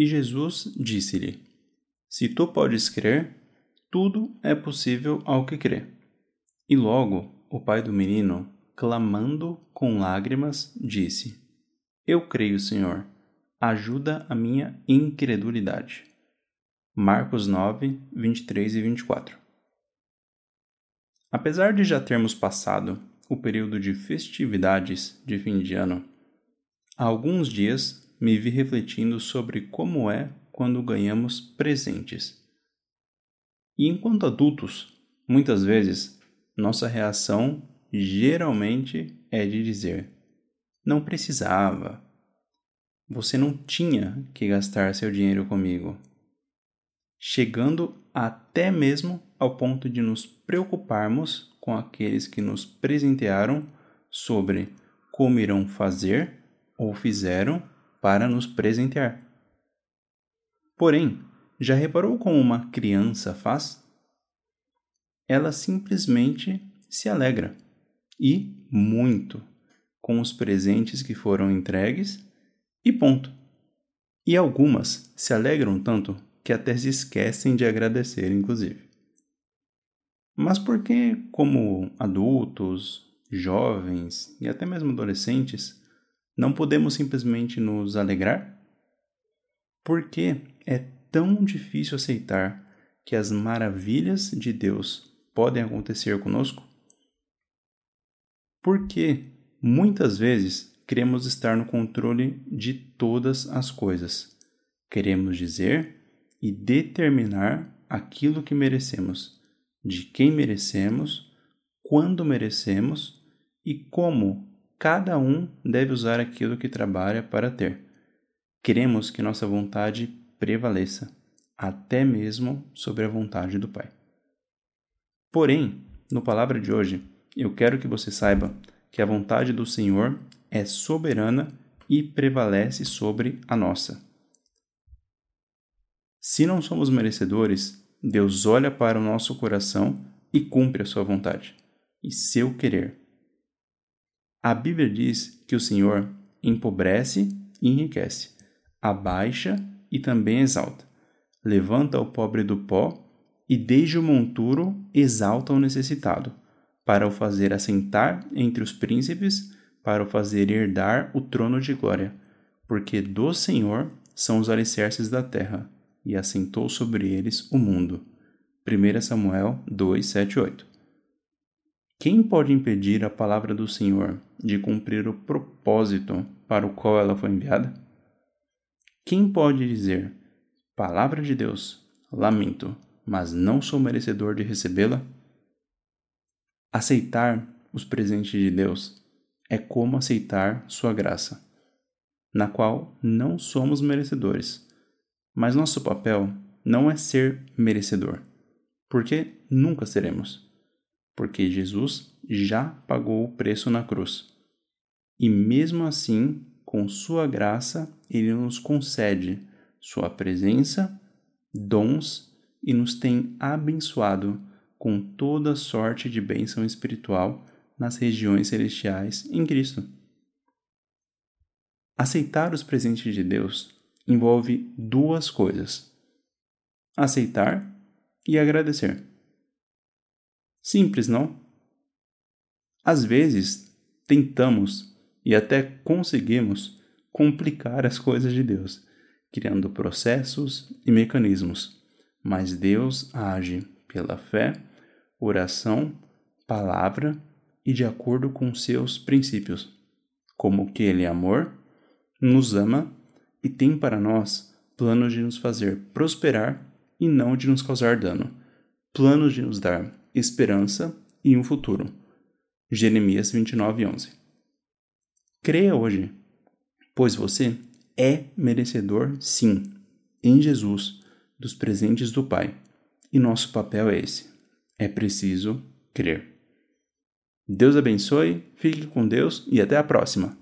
E Jesus disse-lhe: Se tu podes crer, tudo é possível ao que crê. E logo o pai do menino, clamando com lágrimas, disse: Eu creio, Senhor, ajuda a minha incredulidade. Marcos 9, 23 e 24 Apesar de já termos passado o período de festividades de fim de ano, há alguns dias me vi refletindo sobre como é quando ganhamos presentes. E enquanto adultos, muitas vezes, nossa reação geralmente é de dizer: não precisava. Você não tinha que gastar seu dinheiro comigo. Chegando até mesmo ao ponto de nos preocuparmos com aqueles que nos presentearam sobre como irão fazer ou fizeram para nos presentear. Porém, já reparou como uma criança faz? Ela simplesmente se alegra e muito com os presentes que foram entregues e ponto. E algumas se alegram tanto que até se esquecem de agradecer, inclusive. Mas por que, como adultos, jovens e até mesmo adolescentes, não podemos simplesmente nos alegrar? Por que é tão difícil aceitar que as maravilhas de Deus podem acontecer conosco? Por que muitas vezes queremos estar no controle de todas as coisas? Queremos dizer e determinar aquilo que merecemos de quem merecemos, quando merecemos e como cada um deve usar aquilo que trabalha para ter. Queremos que nossa vontade prevaleça, até mesmo sobre a vontade do Pai. Porém, no palavra de hoje, eu quero que você saiba que a vontade do Senhor é soberana e prevalece sobre a nossa. Se não somos merecedores, Deus olha para o nosso coração e cumpre a sua vontade e seu querer. A Bíblia diz que o Senhor empobrece e enriquece, abaixa e também exalta, levanta o pobre do pó e desde o monturo exalta o necessitado, para o fazer assentar entre os príncipes, para o fazer herdar o trono de glória, porque do Senhor são os alicerces da terra e assentou sobre eles o mundo. 1 Samuel 2, 7, 8. Quem pode impedir a palavra do Senhor de cumprir o propósito para o qual ela foi enviada? Quem pode dizer, Palavra de Deus, lamento, mas não sou merecedor de recebê-la? Aceitar os presentes de Deus é como aceitar Sua graça, na qual não somos merecedores mas nosso papel não é ser merecedor, porque nunca seremos, porque Jesus já pagou o preço na cruz. E mesmo assim, com Sua graça, Ele nos concede Sua presença, dons e nos tem abençoado com toda sorte de bênção espiritual nas regiões celestiais em Cristo. Aceitar os presentes de Deus envolve duas coisas: aceitar e agradecer. Simples, não? Às vezes, tentamos e até conseguimos complicar as coisas de Deus, criando processos e mecanismos, mas Deus age pela fé, oração, palavra e de acordo com seus princípios, como que Ele é amor, nos ama e tem para nós planos de nos fazer prosperar e não de nos causar dano, planos de nos dar esperança e um futuro. Jeremias 29, 11. Creia hoje, pois você é merecedor, sim, em Jesus, dos presentes do Pai. E nosso papel é esse: é preciso crer. Deus abençoe, fique com Deus e até a próxima!